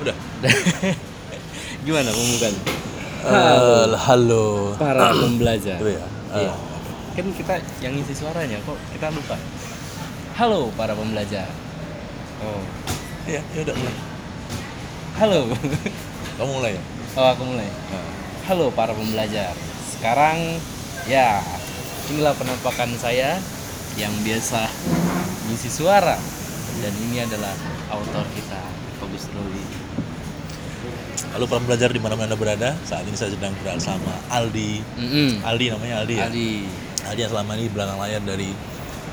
Udah. Gimana pembukaan? Eh, halo. Para pembelajar. Ya. Iya. Eh, Kan kita yang ngisi suaranya kok kita lupa. Halo para pembelajar. Oh. Iya, ya udah mulai. Halo. Kamu mulai ya? Oh, aku mulai. Nah, Halo para pembelajar. Sekarang ya inilah penampakan saya yang biasa ngisi suara dan ini adalah autor kita Bagus Ruli. Halo para pembelajar di mana-mana berada. Saat ini saya sedang berada sama Aldi. Mm Aldi namanya Aldi ya. Ali. Aldi yang selama ini belakang layar dari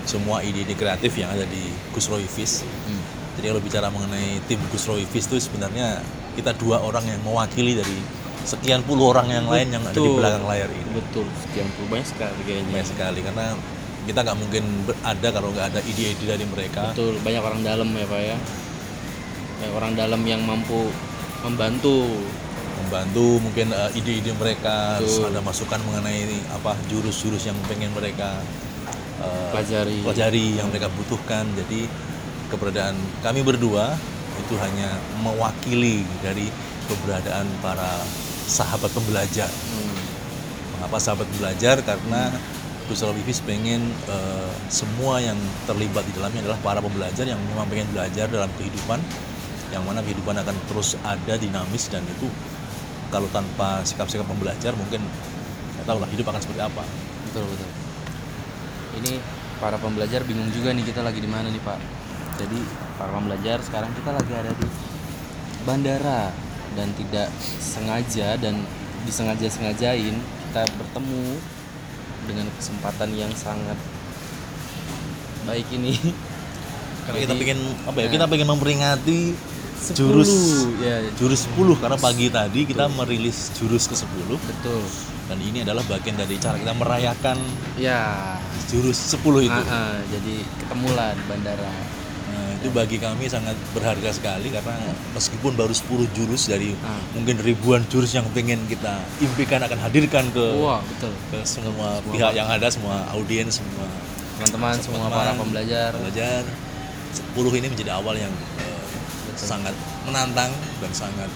semua ide-ide kreatif yang ada di Kusro Ifis. Mm. Jadi kalau bicara mengenai tim Kusro Ifis itu sebenarnya kita dua orang yang mewakili dari sekian puluh orang yang lain yang ada di Betul. belakang layar ini. Betul, sekian puluh banyak sekali kayaknya. Banyak sekali karena kita nggak mungkin ada kalau nggak ada ide-ide dari mereka. Betul, banyak orang dalam ya Pak ya. Banyak orang dalam yang mampu membantu. membantu mungkin uh, ide-ide mereka terus ada masukan mengenai apa jurus-jurus yang pengen mereka uh, Pelajari. pelajari yang mereka butuhkan jadi keberadaan kami berdua itu hanya mewakili dari keberadaan para sahabat pembelajar Hmm. mengapa sahabat belajar karena Kusro Vivis pengen uh, semua yang terlibat di dalamnya adalah para pembelajar yang memang pengen belajar dalam kehidupan yang mana kehidupan akan terus ada dinamis dan itu kalau tanpa sikap-sikap pembelajar mungkin nggak tahu lah hidup akan seperti apa Betul, betul. Ini para pembelajar bingung juga nih kita lagi di mana nih Pak. Jadi para pembelajar sekarang kita lagi ada di bandara dan tidak sengaja dan disengaja-sengajain kita bertemu dengan kesempatan yang sangat baik ini. karena kita Jadi, pengen apa ya nah. kita pengen memperingati jurus 10, ya jurus 10 karena pagi tadi kita merilis jurus ke-10 betul. dan ini adalah bagian dari cara kita merayakan Ya, jurus 10 itu ah, ah, jadi ketemulah di bandara. Nah, itu bagi kami sangat berharga sekali karena meskipun baru 10 jurus dari Ah. mungkin ribuan jurus yang pengen kita impikan akan hadirkan ke Wah, betul. ke semua, Semua pihak yang ada, semua audiens, semua Teman-teman semua para pembelajar. pembelajar 10 ini menjadi awal yang sangat menantang dan sangat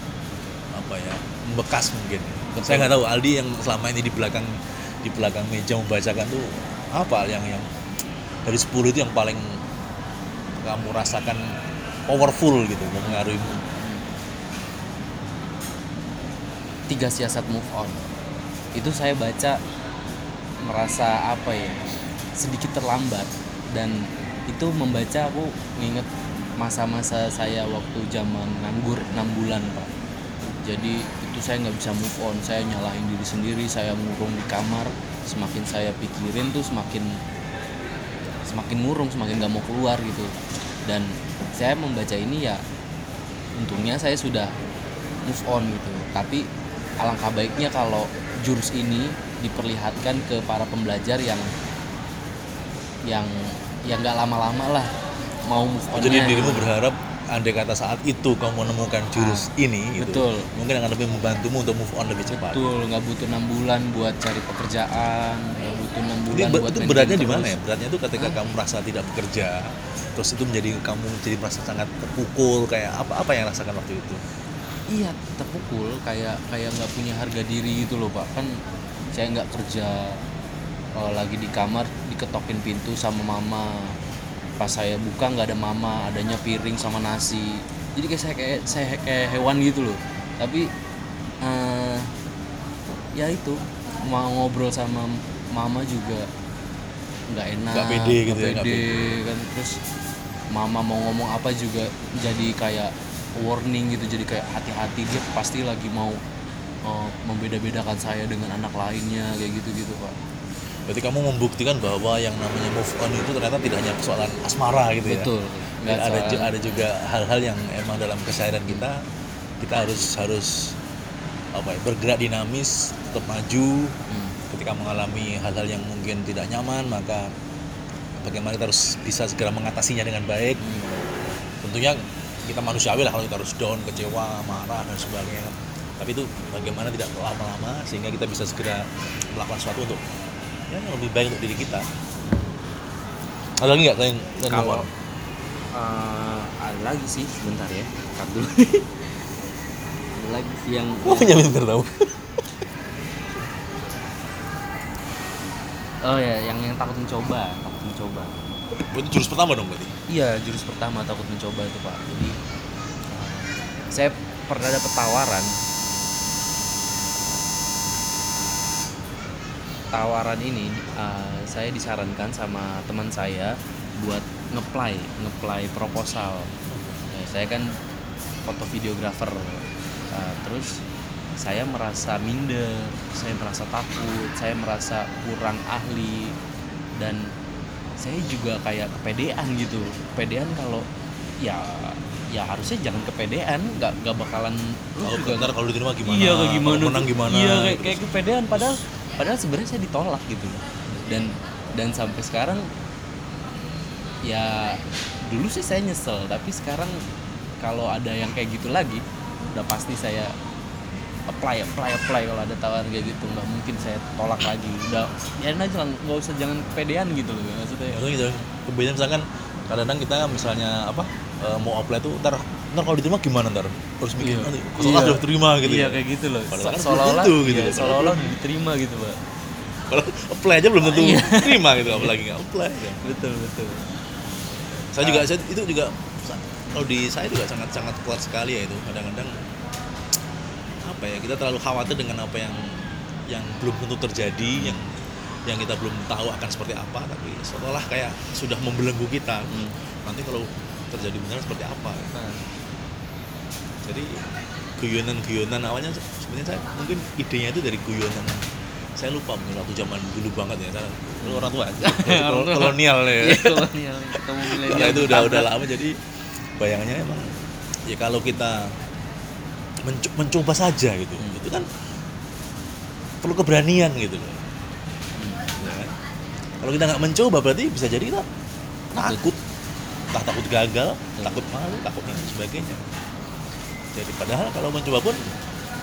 apa ya membekas mungkin. Betul. Saya nggak tahu Aldi yang selama ini di belakang di belakang meja membacakan tuh apa yang yang dari 10 itu yang paling kamu rasakan powerful gitu mempengaruhimu. tiga siasat move on itu saya baca merasa apa ya sedikit terlambat dan itu membaca aku nginget masa-masa saya waktu zaman nganggur 6 bulan pak. Jadi itu saya nggak bisa move on. Saya nyalahin diri sendiri saya ngurung di kamar. Semakin saya pikirin tuh semakin semakin murung semakin nggak mau keluar gitu. Dan saya membaca ini ya untungnya saya sudah move on gitu. Tapi alangkah baiknya kalau jurus ini diperlihatkan ke para pembelajar yang yang yang nggak lama-lama lah mau move on Oh, Jadi dirimu berharap andai kata saat itu kamu menemukan jurus ini gitu, betul. mungkin akan lebih membantumu untuk move on lebih cepat. betul nggak butuh enam bulan buat cari pekerjaan nggak butuh enam Jadi bulan be- buat itu beratnya di mana ya? Beratnya itu ketika kamu merasa tidak bekerja, terus itu menjadi kamu jadi merasa sangat terpukul kayak apa apa yang rasakan waktu itu? iya terpukul kayak kayak nggak punya harga diri gitu loh pak kan saya nggak kerja eh, lagi di kamar diketokin pintu sama mama pas saya buka nggak ada mama adanya piring sama nasi. Jadi kayak saya kayak saya kayak hewan gitu loh. Tapi eh, ya itu mau ngobrol sama mama juga nggak enak Nggak pede gitu ya, pede, kan. Terus mama mau ngomong apa juga jadi kayak warning gitu jadi kayak hati-hati. Dia pasti lagi mau eh, membeda-bedakan saya dengan anak lainnya kayak gitu-gitu pak Berarti kamu membuktikan bahwa yang namanya move on itu ternyata tidak hanya persoalan asmara gitu ya. betul Dan ada soal- ada juga hal-hal yang emang dalam keseharian kita kita harus harus apa ya, bergerak dinamis, tetap maju. Hmm, Ketika mengalami hal-hal yang mungkin tidak nyaman, maka bagaimana kita harus bisa segera mengatasinya dengan baik. hmm. Tentunya kita manusiawi lah kalau kita harus down, kecewa, marah dan sebagainya. Tapi itu bagaimana tidak lama-lama sehingga kita bisa segera melakukan sesuatu untuk ya yang lebih baik untuk diri kita. Ada lagi nggak selain kalau eh, ada lagi sih sebentar ya Cut dulu lagi sih yang Kok punya pinter tahu? oh ya yang yang takut mencoba takut mencoba Itu jurus pertama dong berarti. iya jurus pertama takut mencoba itu pak jadi uh, saya pernah dapat tawaran tawaran ini uh, saya disarankan sama teman saya buat ngeplay ngeplay proposal. Ya, saya kan foto videografer Uh, terus saya merasa minder saya merasa takut saya merasa kurang ahli dan saya juga kayak kepedean gitu. Kepedean kalau ya ya harusnya jangan kepedean nggak nggak bakalan lu Kalau juga ntar kalau diterima gimana? iya kayak gimana Kalau menang gimana? iya kayak, kayak kepedean padahal padahal sebenarnya saya ditolak gitu dan dan sampai sekarang ya dulu sih saya nyesel tapi sekarang kalau ada yang kayak gitu lagi udah pasti saya apply apply apply kalau ada tawaran kayak gitu nggak mungkin saya tolak lagi udah ya aja lah, nggak usah jangan kepedean gitu loh maksudnya Maksudnya gitu. Kemudian misalkan kadang-kadang kita misalnya apa eh, mau apply tuh ntar ntar kalau diterima gimana ntar harus mikir Iya. nanti kalau Iya. terima gitu iya ya. kayak gitu loh Padahal kan seolah-olah tentu gitu iya, loh. seolah-olah diterima gitu pak Kalau apply aja belum tentu Iya. terima gitu apalagi nggak apply. gitu. betul betul Saya juga saya itu juga kalau di saya juga sangat sangat kuat sekali ya itu kadang-kadang apa ya kita terlalu khawatir dengan apa yang yang belum tentu terjadi yang yang kita belum tahu akan seperti apa tapi seolah kayak sudah membelenggu kita Hmm. nanti kalau terjadi benar seperti apa. Nah, jadi guyonan-guyonan awalnya sebenarnya saya mungkin idenya itu dari guyonan. Saya lupa mungkin waktu zaman dulu banget ya saya dulu orang tua. Kolonial ya. Iya, kolonial ketemu milenial. Karena itu udah udah lama jadi bayangannya emang ya kalau kita menco- mencoba saja gitu. Hmm. itu kan perlu keberanian gitu loh. Hmm. ya. Kalau kita nggak mencoba berarti bisa jadi kita takut entah takut gagal takut malu takut dan sebagainya. Jadi padahal kalau mencoba pun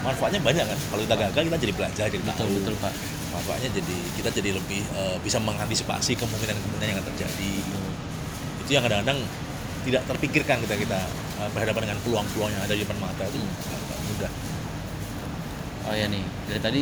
manfaatnya banyak kan. Kalau kita gagal kita jadi belajar jadi betul tahu betul pak. Manfaatnya jadi kita jadi lebih eh, bisa mengantisipasi kemungkinan-kemungkinan yang akan terjadi. Itu yang kadang-kadang tidak terpikirkan kita kita eh, berhadapan dengan peluang-peluang yang ada di depan mata itu agak mudah. Oh ya nih. Dari tadi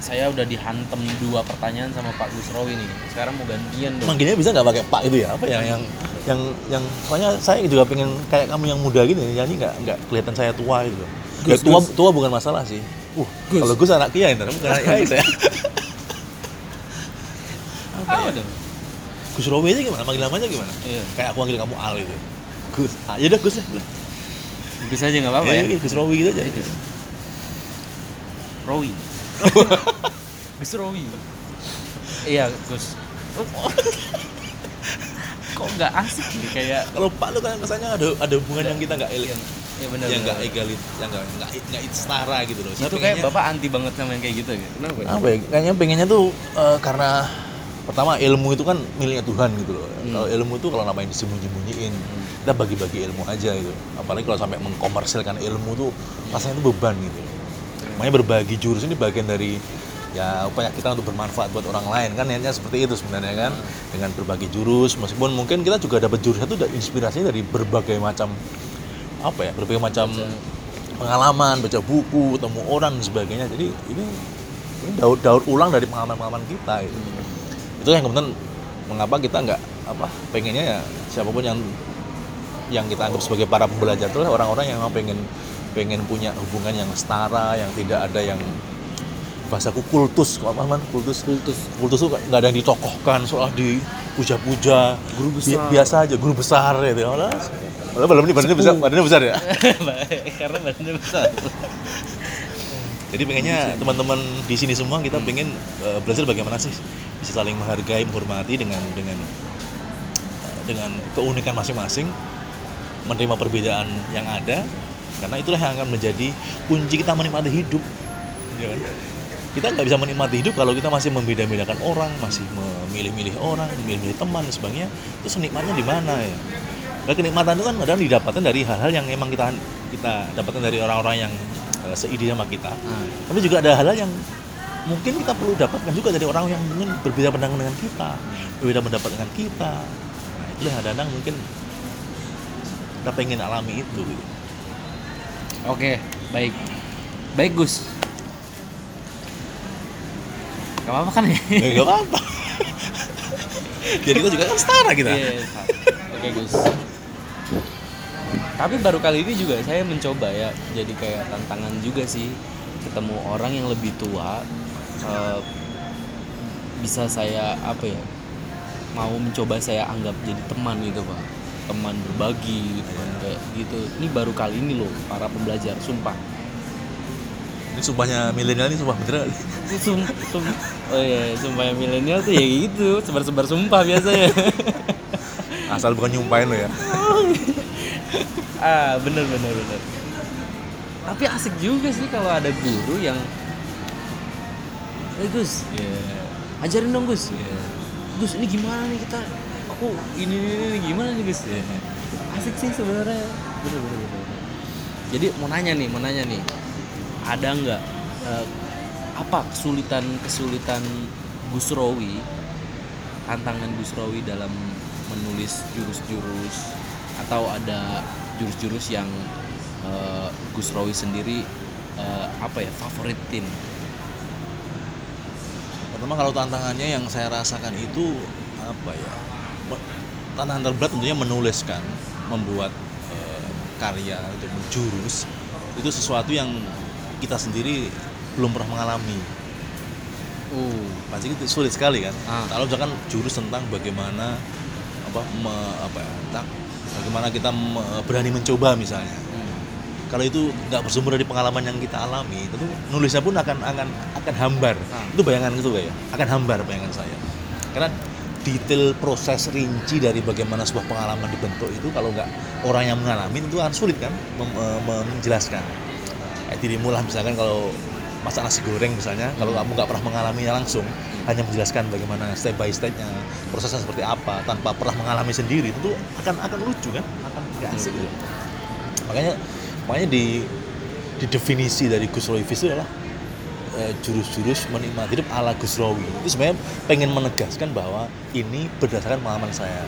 saya udah dihantem dua pertanyaan sama Pak Gusrowi nih. Sekarang mau gantian dong. Manggilnya bisa nggak pakai pak itu ya? Apa ya yang yang yang soalnya saya juga pengen kayak kamu yang muda gini jadi nggak nggak kelihatan saya tua gitu. Ya, Gus, tua Gus. tua bukan masalah sih. Uh Gus. kalau gus anak kiai bukan anak kiai saya apa dong? Gus Rowi aja gimana? Manggil namanya gimana? Iya. Kayak aku manggil kamu Al gitu. Gus ah, ya udah Gus ya bisa aja nggak apa-apa ya Iya, Gus Rowi gitu aja. Iya. Rowi Gus Rowi iya Gus. Kok nggak asik nih kayak kalau Pak lu kan kesannya ada ada hubungan yang kita nggak elit ya benar yang nggak egalit yang nggak nggak nggak setara gitu loh. Saya itu kayak bapak anti banget sama yang kayak gitu ya? Kenapa apa ya? Kayaknya pengennya tuh eh, karena pertama ilmu itu kan miliknya Tuhan gitu loh. Hmm. kalau ilmu itu kalau namanya disembunyi-sembunyiin kita bagi-bagi ilmu aja gitu. Apalagi kalau sampai mengkomersilkan ilmu tuh rasanya itu beban gitu makanya berbagi jurus ini bagian dari ya upaya kita untuk bermanfaat buat orang lain. Kan niatnya seperti itu sebenarnya kan? Dengan berbagi jurus meskipun mungkin kita juga dapat jurus itu dari inspirasinya dari berbagai macam apa ya berbagai macam pengalaman baca buku ketemu orang dan sebagainya. Jadi ini ini daur daur ulang dari pengalaman-pengalaman kita gitu. itu yang kemudian mengapa kita nggak apa pengennya ya siapa pun yang yang kita anggap sebagai para pembelajar itu orang-orang yang memang pengen pengen punya hubungan yang setara yang tidak ada yang bahasaku kultus kalau apa man? Kultus. Kultus. Kultus itu nggak ada yang ditokohkan soal dipuja-puja. Guru Bi- besar. biasa aja guru besar gitu. Malah, malah belum nih badannya besar badannya besar ya? Karena badannya besar. Jadi pengennya teman-teman di sini semua kita pengen eh, belajar bagaimana sih bisa saling menghargai, menghormati dengan dengan dengan keunikan masing-masing, menerima perbedaan yang ada, karena itulah yang akan menjadi kunci kita menikmati hidup. Ya kan? Kita nggak bisa menikmati hidup kalau kita masih membeda-bedakan orang, masih memilih-milih orang, memilih-milih teman dan sebagainya. Terus nikmatnya di mana ya? Nah, kenikmatan itu kan kadang didapatkan dari hal-hal yang emang kita kita dapatkan dari orang-orang yang eh, seide sama kita. Ah, Tapi juga ada hal-hal yang mungkin kita perlu dapatkan juga dari orang yang mungkin berbeda pandangan dengan kita, berbeda pendapat dengan kita. Nah, itulah yang kadang mungkin kita pengen alami itu. gitu. Oke baik. Baik Gus. Gak apa-apa kan? Ya nggak apa-apa. Jadi kita juga kan setara kita. Iya, oke Gus. Tapi baru kali ini juga saya mencoba ya jadi kayak tantangan juga sih ketemu orang yang lebih tua eh, bisa saya apa ya mau mencoba saya anggap jadi teman gitu pak teman berbagi gitu kan kayak gitu ini baru kali ini loh para pembelajar sumpah Ini sumpahnya milenial ini sumpah beneran. Sum, sum, oh iya sumpah yang milenial tuh ya gitu sebar-sebar sumpah biasanya Asal bukan nyumpahin lo ya. ah bener bener bener tapi asik juga sih kalau ada guru yang eh Gus Iya. ajarin dong Gus Iya. Gus ini gimana nih kita aku ini ini, ini gimana nih Gus Iya. asik sih sebenarnya bener bener bener bener. jadi mau nanya nih mau nanya nih ada nggak eh, apa kesulitan kesulitan Gus Rowi tantangan Gus Rowi dalam menulis jurus-jurus atau ada jurus-jurus yang eh, Gus Rowi sendiri eh, apa ya favoritin Pertama kalau tantangannya yang saya rasakan itu apa ya? Tantangan terberat tentunya menuliskan, membuat eh, karya untuk jurus itu sesuatu yang kita sendiri belum pernah mengalami. uh Pasti itu sulit sekali kan. Ah. Kalau misalkan jurus tentang bagaimana apa me- apa ya, tak- bagaimana kita me- berani mencoba misalnya. Kalau itu nggak bersumber dari pengalaman yang kita alami, tentu nulisnya pun akan akan akan hambar. Ah. Itu bayangan itu ya, akan hambar bayangan saya. Karena detail proses rinci dari bagaimana sebuah pengalaman dibentuk itu kalau nggak orang yang mengalami itu akan sulit kan mem- eh, mem- menjelaskan. Kayak dirimu lah misalkan kalau masak nasi goreng misalnya, kalau kamu nggak pernah mengalaminya langsung, hanya menjelaskan bagaimana step by stepnya, prosesnya seperti apa, tanpa pernah mengalami sendiri, itu akan akan lucu kan, akan nggak asik gitu. Makanya makanya di di definisi dari Gus Roy itu adalah eh, jurus-jurus menikmati hidup ala Gus Rowi. Itu sebenarnya pengen menegaskan bahwa ini berdasarkan pengalaman saya.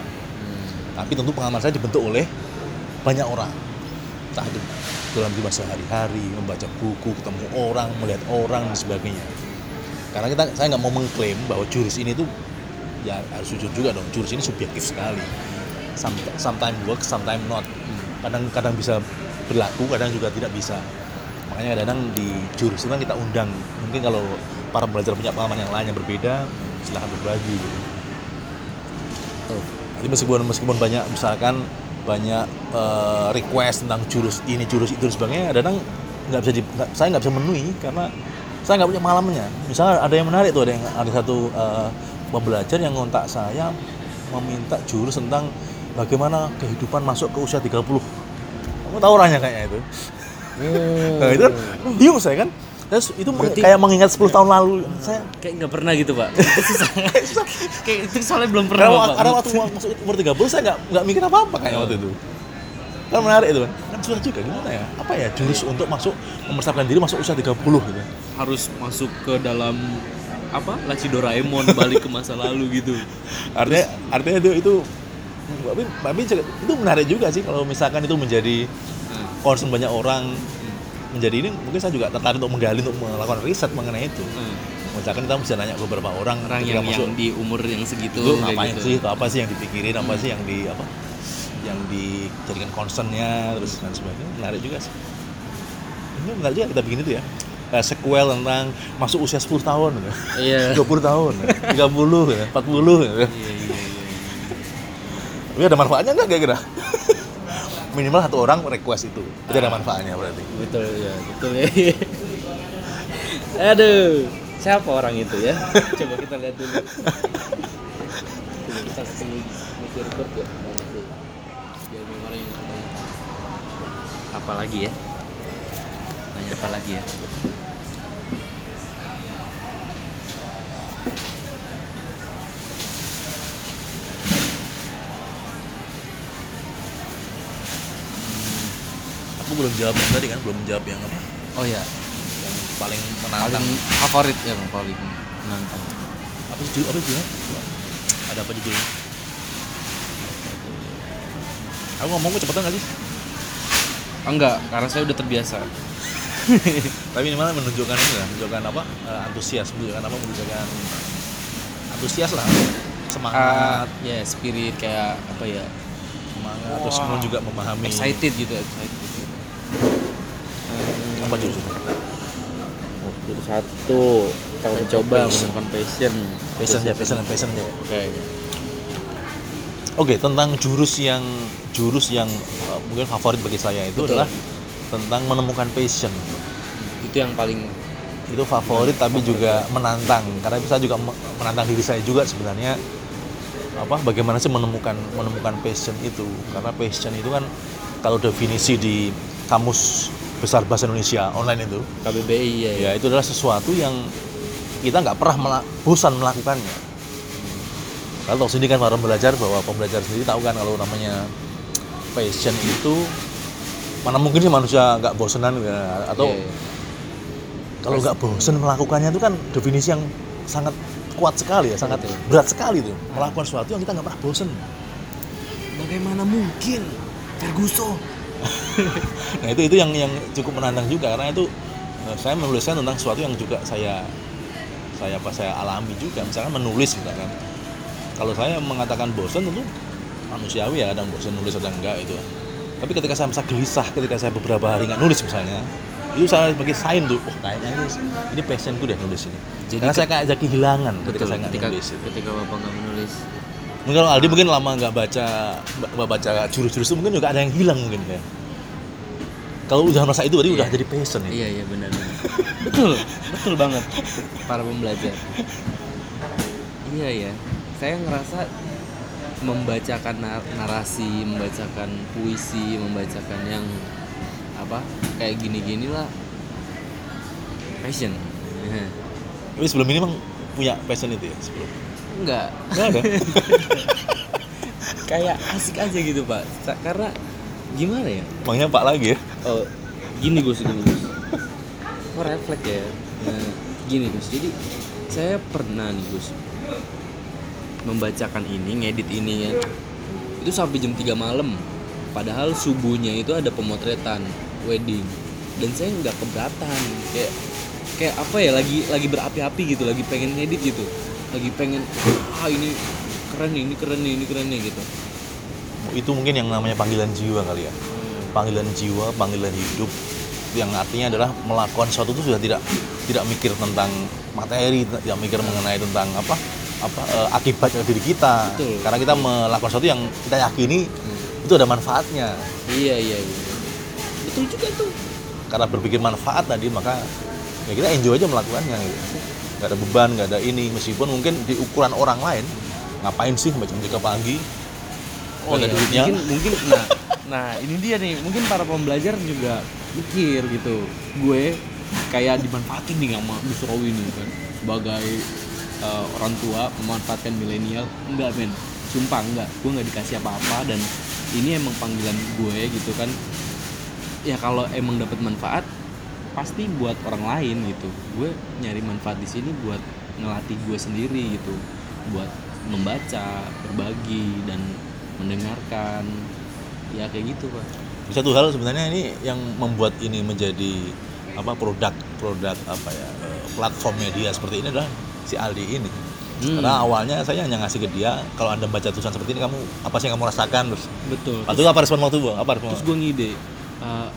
Tapi tentu pengalaman saya dibentuk oleh banyak orang. Entah itu dalam kehidupan sehari-hari, membaca buku, ketemu orang, melihat orang dan sebagainya. Karena kita saya nggak mau mengklaim bahwa jurus ini tuh ya harus jujur juga dong. Jurus ini subjektif sekali. Some- Sometimes work, sometimes not. Kadang-kadang bisa berlaku, kadang juga tidak bisa. Makanya kadang-kadang di jurus itu kan kita undang. Mungkin kalau para pembelajar punya pengalaman yang lain yang berbeda, silahkan berbagi. Gitu. Tuh. Jadi meskipun meskipun banyak misalkan banyak eh, request tentang jurus ini jurus itu dan sebagainya, kadang nggak bisa di, nggak- saya nggak bisa memenuhi karena saya nggak punya pengalamannya. Misalnya ada yang menarik tuh ada yang ada satu eh, pembelajar yang ngontak saya meminta jurus tentang bagaimana kehidupan masuk ke usia 30. Kamu tahu orangnya kayaknya itu. Nah, itu kan bingung saya kan. Terus itu Berarti- kayak mengingat 10 tahun lalu. Saya kayak nggak pernah gitu pak Susah. kayak itu soalnya belum pernah karena, Bapak. karena waktu masuk umur 30 saya nggak nggak mikir apa-apa kayaknya waktu itu. Kan menarik itu kan. Kan susah juga gimana ya? Apa ya jurus untuk masuk mempersiapkan diri masuk usia 30 gitu. harus masuk ke dalam apa laci Doraemon balik ke masa lalu gitu Artinya artinya itu itu tapi, tapi itu menarik juga sih kalau misalkan itu menjadi concern banyak orang menjadi ini mungkin saya juga tertarik untuk menggali untuk melakukan riset mengenai itu. nah. Misalkan kita bisa nanya ke beberapa orang orang yang, masuk yang di umur yang segitu itu ngapain gitu. sih itu apa sih yang dipikirin apa sih yang di apa yang dijadikan concernnya terus dan sebagainya menarik juga sih ini menarik juga kita bikin itu ya Eh, sequel tentang masuk usia 10 tahun gitu. iya 20 tahun 30 gitu, 40 gitu. iya iya iya tapi ada manfaatnya nggak kira-kira minimal satu orang request itu. Itu ada manfaatnya berarti. Betul ya betul ya. Aduh siapa orang itu ya? Coba kita lihat dulu. Kita ke sini record ya. Biar orang yang lagi ya? Nanya apa lagi ya aku belum jawab yang tadi kan belum jawab yang apa. Oh ya yang paling menantang. paling favorit ya Bang, paling menantang. Apa sih apa judulnya? Ada apa judulnya? Aku ngomong cepetan nggak sih? Oh, enggak karena saya udah terbiasa. Tapi minimal menunjukkan ini lah menunjukkan apa? Eh, antusias menunjukkan apa? Menunjukkan antusias lah semangat. Ah, ya spirit kayak apa ya? Semangat terus Wah. kemudian juga memahami. excited gitu excited apa Oh, jurus satu kita mencoba menemukan passion. Passion ya passion passion ya. Oke. Oke, tentang jurus yang jurus yang uh, mungkin favorit bagi saya itu Betul. adalah tentang menemukan passion. itu yang paling Itu favorit tapi juga menantang. Karena bisa juga me- menantang diri saya juga sebenarnya apa bagaimana sih menemukan menemukan passion itu. Karena passion itu kan kalau definisi di kamus besar bahasa Indonesia online itu. KBBI ya, ya itu adalah sesuatu yang kita nggak pernah mela- bosan melakukannya. Kalau tahu sendiri kan para belajar bahwa pembelajar sendiri tahu kan kalau namanya passion itu mana mungkin sih manusia nggak bosenan ya, atau Iya, iya. kalau nggak bosen melakukannya itu kan definisi yang sangat kuat sekali ya sangat Betul. berat sekali tuh melakukan sesuatu yang kita nggak pernah bosen. Bagaimana mungkin Ferguson nah itu itu yang yang cukup menantang juga karena itu eh, saya menuliskan tentang sesuatu yang juga saya saya apa saya alami juga. Misalkan menulis misalkan. Kalau saya mengatakan bosan tentu manusiawi ya kadang bosan nulis kadang enggak itu. Tapi ketika saya merasa gelisah ketika saya beberapa hari nggak nulis misalnya itu saya sebagai sign tuh oh kayaknya ini ini passionku deh nulis ini. Jadi karena ke- saya kayak jadi kehilangan ketika betul saya nggak ketika nulis itu. ketika bapak nggak menulis. Mungkin kalau Aldi mungkin lama nggak baca nggak baca jurus-jurus itu mungkin juga ada yang hilang mungkin ya kalau udah merasa itu berarti Iya. udah jadi passion itu iya iya benar benar. betul betul banget. Para pembelajar. Iya ya saya ngerasa membacakan nar- narasi membacakan puisi membacakan yang apa kayak gini-gini lah passion. Tapi sebelum ini emang punya passion itu ya sebelum? Enggak. Nggak ada? Kayak asik aja gitu pak. Karena gimana ya? Emangnya pak lagi ya? Oh gini Gus gini Gus. Oh refleks ya? Nah, gini Gus. Jadi saya pernah nih Gus membacakan ini ngedit ini ya itu sampai jam 3 malam. Padahal subuhnya itu ada pemotretan wedding. Dan saya nggak keberatan. Kayak kayak apa ya lagi lagi berapi-api gitu lagi pengen ngedit gitu. Lagi pengen ah ini keren nih ini keren nih ini keren nih gitu itu mungkin yang namanya panggilan jiwa kali ya. Panggilan jiwa panggilan hidup yang artinya adalah melakukan sesuatu itu sudah tidak tidak mikir tentang materi tidak mikir mengenai tentang apa apa eh, akibat dari diri kita. Betul. karena kita melakukan sesuatu yang kita yakini itu ada manfaatnya. Iya iya iya. Betul juga tuh. Karena berpikir manfaat tadi maka ya kita enjoy aja melakukannya. Gitu. nggak ada beban nggak ada ini. Meskipun mungkin di ukuran orang lain ngapain sih jam 3 pagi Oh ada iya, duitnya. mungkin mungkin nah nah ini dia nih. Mungkin para pembelajar juga mikir gitu. Gue kayak dimanfaatin nih sama Gus Rowi nih kan. Sebagai uh, orang tua memanfaatkan milenial. Enggak men. Sumpah enggak. Gue nggak dikasih apa-apa dan ini emang panggilan gue gitu kan. Ya kalau emang dapat manfaat pasti buat orang lain gitu. Gue nyari manfaat di sini buat ngelatih gue sendiri gitu. Buat membaca berbagi dan mendengarkan. Ya kayak gitu pak. Satu hal sebenarnya ini yang membuat ini menjadi apa produk produk apa ya eh, platform media seperti ini adalah si Aldi ini. Hmm. karena awalnya saya hanya ngasih ke dia kalau anda baca tulisan seperti ini kamu apa sih yang kamu rasakan? Terus betul. Waktu apa respon waktu itu apa respon? Terus gue ngide uh,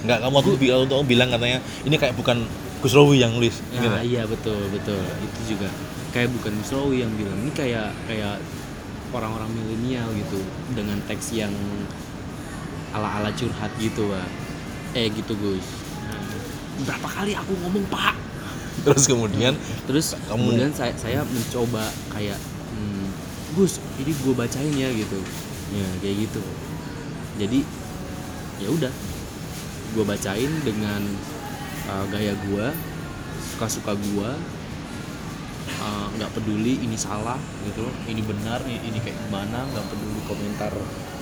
nggak kamu waktu itu bi- waktu itu kamu bilang katanya ini kayak bukan Gus Rowi yang nulis. Gitu. nah, iya betul betul. Itu juga kayak bukan Gus Rowi yang bilang. Ini kayak kayak orang-orang milenial gitu dengan teks yang ala-ala curhat gitu pak. Eh gitu Gus. Nah, berapa kali aku ngomong pak? Terus kemudian? Terus Kamu- kemudian saya saya mencoba kayak hmm, Gus ini gue bacain ya gitu. Ya kayak gitu. Jadi ya udah. Gue bacain dengan uh, gaya gue suka suka gue uh, nggak peduli ini salah gitu ini benar ini, ini kayak gimana nggak peduli komentar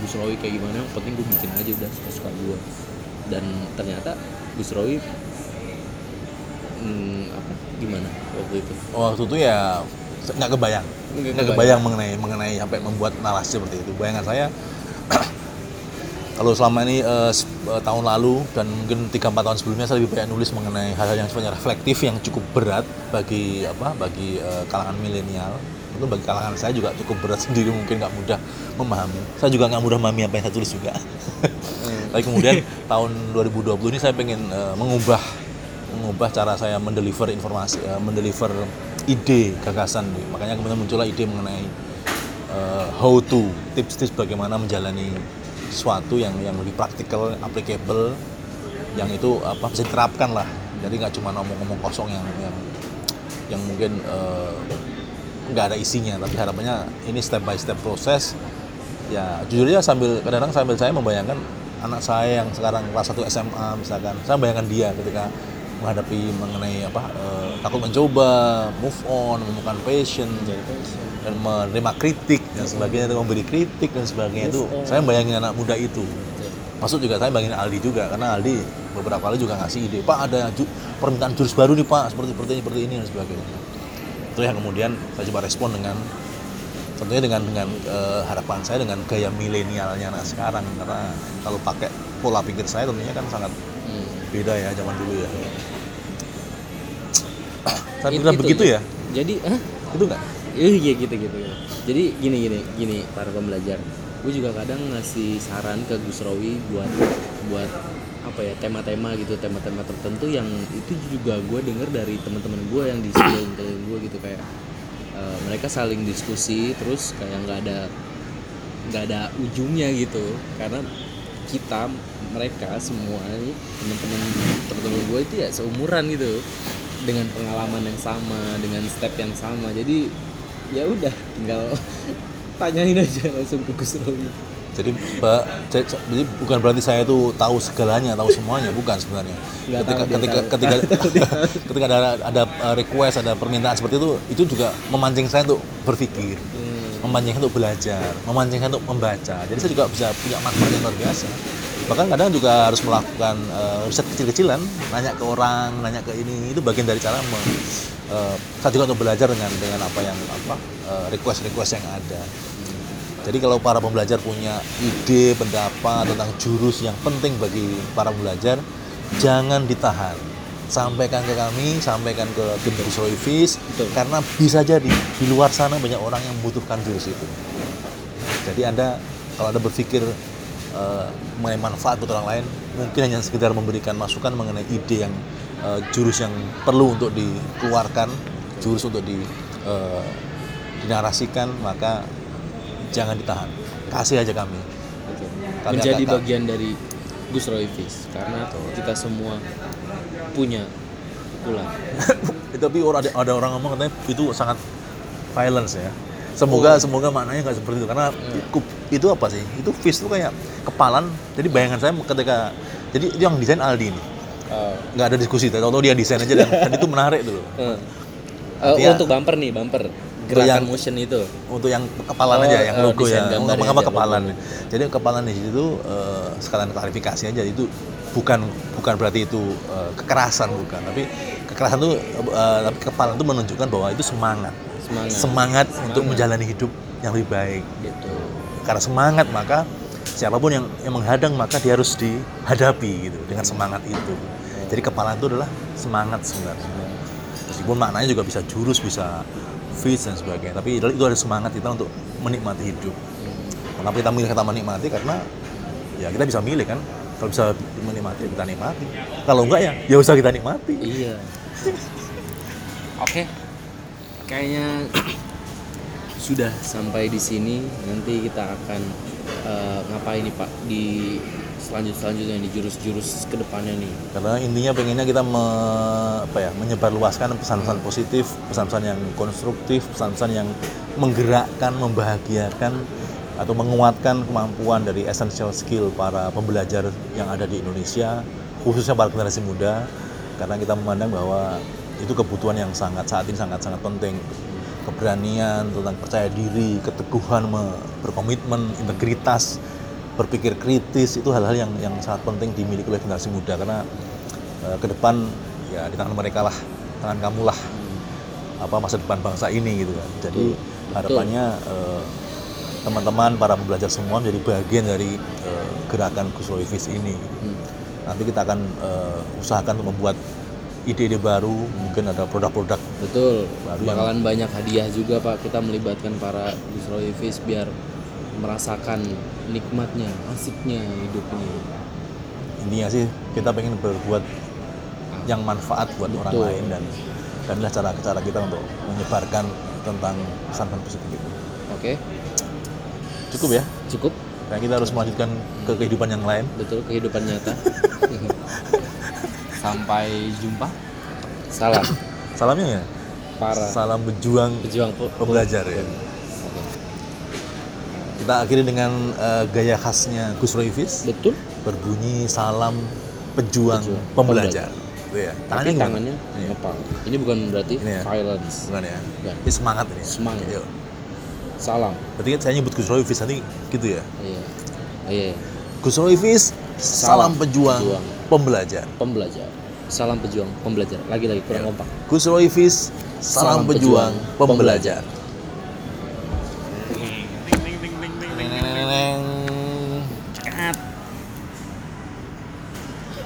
Gus Roy kayak gimana yang penting gue bikin aja udah suka suka gue dan ternyata Gus Roy hmm, apa gimana waktu itu? Waktu itu ya nggak kebayang. Nggak nggak kebayang mengenai mengenai sampai membuat narasi seperti itu. Bayangan saya kalau selama ini eh, tahun lalu dan mungkin 3-4 tahun sebelumnya saya lebih banyak nulis mengenai hal-hal yang sifatnya reflektif yang cukup berat bagi apa bagi eh, kalangan milenial. Itu bagi kalangan saya juga cukup berat sendiri mungkin nggak mudah memahami. Saya juga nggak mudah memahami apa yang saya tulis juga. Tapi kemudian tahun 2020 ini saya pengen eh, mengubah mengubah cara saya mendeliver informasi eh, mendeliver ide gagasan. Makanya kemudian muncullah ide mengenai eh, how to tips-tips bagaimana menjalani sesuatu yang yang lebih praktikal, applicable, yang itu apa bisa diterapkan lah. Jadi nggak cuma ngomong-ngomong kosong yang yang yang mungkin eh, nggak ada isinya, tapi harapannya ini step by step proses. Ya jujur aja sambil kadang-kadang sambil saya membayangkan anak saya yang sekarang kelas 1 SMA misalkan, saya bayangkan dia ketika menghadapi mengenai apa eh, takut mencoba, move on, menemukan passion, dan menerima kritik dan sebagainya dan memberi kritik dan sebagainya itu. saya bayangin anak muda itu. Masuk juga saya bayangin Aldi juga karena Aldi beberapa kali juga ngasih ide Pak ada ju- permintaan jurus baru nih Pak seperti seperti ini seperti ini dan sebagainya. Itu yang kemudian saya coba respon dengan tentunya dengan dengan eh, harapan saya dengan gaya milenialnya anak sekarang. Karena kalau pakai pola pikir saya tentunya kan sangat Hmm. beda ya zaman dulu ya. Saya bilang itu, begitu ya? Jadi hah? itu enggak Iya gitu gitu. Jadi gini gini gini para pembelajar. Gue juga kadang ngasih saran ke Gus Rowi buat buat apa ya tema-tema gitu tema-tema tertentu yang itu juga gue denger dari teman-teman gue yang di sekeliling gue gitu kayak eh, mereka saling diskusi terus kayak nggak ada nggak ada ujungnya gitu karena kita mereka semua teman-teman teman-teman gue itu ya seumuran gitu dengan pengalaman yang sama dengan step yang sama jadi ya udah tinggal tanyain aja langsung ke Gus Rowi Jadi Mbak, jadi bukan berarti saya itu tahu segalanya, tahu semuanya, bukan sebenarnya. Nggak ketika tahu, ketika tahu. ketika ketika ada ada uh, request, ada permintaan seperti itu, itu juga memancing saya untuk berpikir, memancing saya untuk belajar, memancing saya untuk membaca. Jadi saya juga bisa punya manfaat yang luar biasa. Bahkan kadang juga harus melakukan uh, riset kecil-kecilan, nanya ke orang, nanya ke ini, itu bagian dari cara me- uh, saya juga untuk belajar dengan dengan apa yang apa uh, request-request yang ada. Jadi kalau para pembelajar punya ide, pendapat tentang jurus yang penting bagi para pembelajar, jangan ditahan. Sampaikan ke kami, sampaikan ke tim Fish, Betul. karena bisa jadi di luar sana banyak orang yang membutuhkan jurus itu. Jadi Anda kalau Anda berpikir eh, mengenai manfaat buat orang lain, mungkin hanya sekedar memberikan masukan mengenai ide yang eh, jurus yang perlu untuk dikeluarkan, jurus untuk di eh, dinarasikan, maka jangan ditahan. Kasih aja kami. Kami menjadi akan- bagian dari Gus Roy Fish karena kita semua punya pukulan itu tapi orang ada, ada orang ngomong katanya itu sangat violence ya semoga Oh. semoga maknanya nggak seperti itu karena itu, itu apa sih? Itu fish itu kayak kepalan. Jadi bayangan saya ketika jadi itu yang desain Aldi ini. Nggak ada diskusi tahu dia desain aja dan, dan itu menarik tuh loh. Eh, Artinya- untuk bumper nih bumper. Untuk gerakan yang- motion itu. untuk yang kepalan Oh, aja yang oh, logo ya. mengapa aja, kepalan logo. jadi kepalan di situ eh, sekalian klarifikasi aja itu bukan bukan berarti itu eh, kekerasan bukan. Tapi kekerasan itu eh, tapi kepalan itu menunjukkan bahwa itu semangat. Semangat. Semangat untuk menjalani hidup yang lebih baik. Gitu karena semangat maka siapa pun yang yang menghadang maka dia harus dihadapi gitu dengan semangat itu. Jadi kepala itu adalah semangat sebenarnya. Meskipun maknanya juga bisa jurus bisa fit dan sebagainya tapi itu ada semangat kita untuk menikmati hidup. Kenapa kita milih kata menikmati? Karena ya kita bisa milih kan. Kalau bisa menikmati kita nikmati. Kalau enggak ya ya usah kita nikmati. Iya. Oke. Kayaknya sudah. Sampai di sini nanti kita akan eh, ngapain nih pak di selanjut selanjutnya di jurus-jurus ke depannya nih? Karena intinya pengennya kita me- apa ya menyebarluaskan pesan-pesan positif pesan-pesan yang konstruktif pesan-pesan yang menggerakkan membahagiakan atau menguatkan kemampuan dari essential skill para pembelajar yang ada di Indonesia khususnya para generasi muda. Karena kita memandang bahwa itu kebutuhan yang sangat saat ini sangat-sangat penting keberanian tentang percaya diri keteguhan me- berkomitmen integritas berpikir kritis itu hal-hal yang yang sangat penting dimiliki oleh generasi muda karena eh, ke depan ya di tangan mereka lah tangan kamu lah apa masa depan bangsa ini gitu kan jadi harapannya eh, teman-teman para pembelajar semua menjadi bagian dari eh, gerakan Gus ini. Hmm. Nanti kita akan eh, usahakan untuk membuat ide-ide baru, mungkin ada produk-produk Betul. Baru yang- Bakalan banyak hadiah juga Pak. Kita melibatkan para Wisroivis biar merasakan nikmatnya, asiknya hidup ini. intinya sih kita pengen berbuat yang manfaat buat orang Betul. lain dan dan inilah cara cara kita untuk menyebarkan tentang pesan-pesan positif itu. Oke, Cukup ya? cukup. Nah, kita harus melanjutkan ke kehidupan yang lain. Betul kehidupan nyata. Sampai jumpa. Salam Salamnya ya? para Salam berjuang pejuang pe- pembelajar ya. Kita akhiri dengan eh, gaya khasnya Gus Roy Fis Betul. berbunyi salam pejuang, Pejuang pembelajar. Itu ya. Tapi Tangannya gimana? tangannya Iya. ngepal. Ini bukan berarti Ini ya. violence. Bukan ya? Bukan. Ini semangat ini. Semangat. Yuk. Salam. Berarti kan saya nyebut Gus Roy Fis nanti gitu ya. Iya. Iya. Gus Roy Fis, salam, Salam pejuang, pejuang. pembelajar. Pembelajar. Salam pejuang pembelajar. Lagi-lagi kurang kompak. Gus Roy salam, Salam pejuang, pejuang, pembelajar.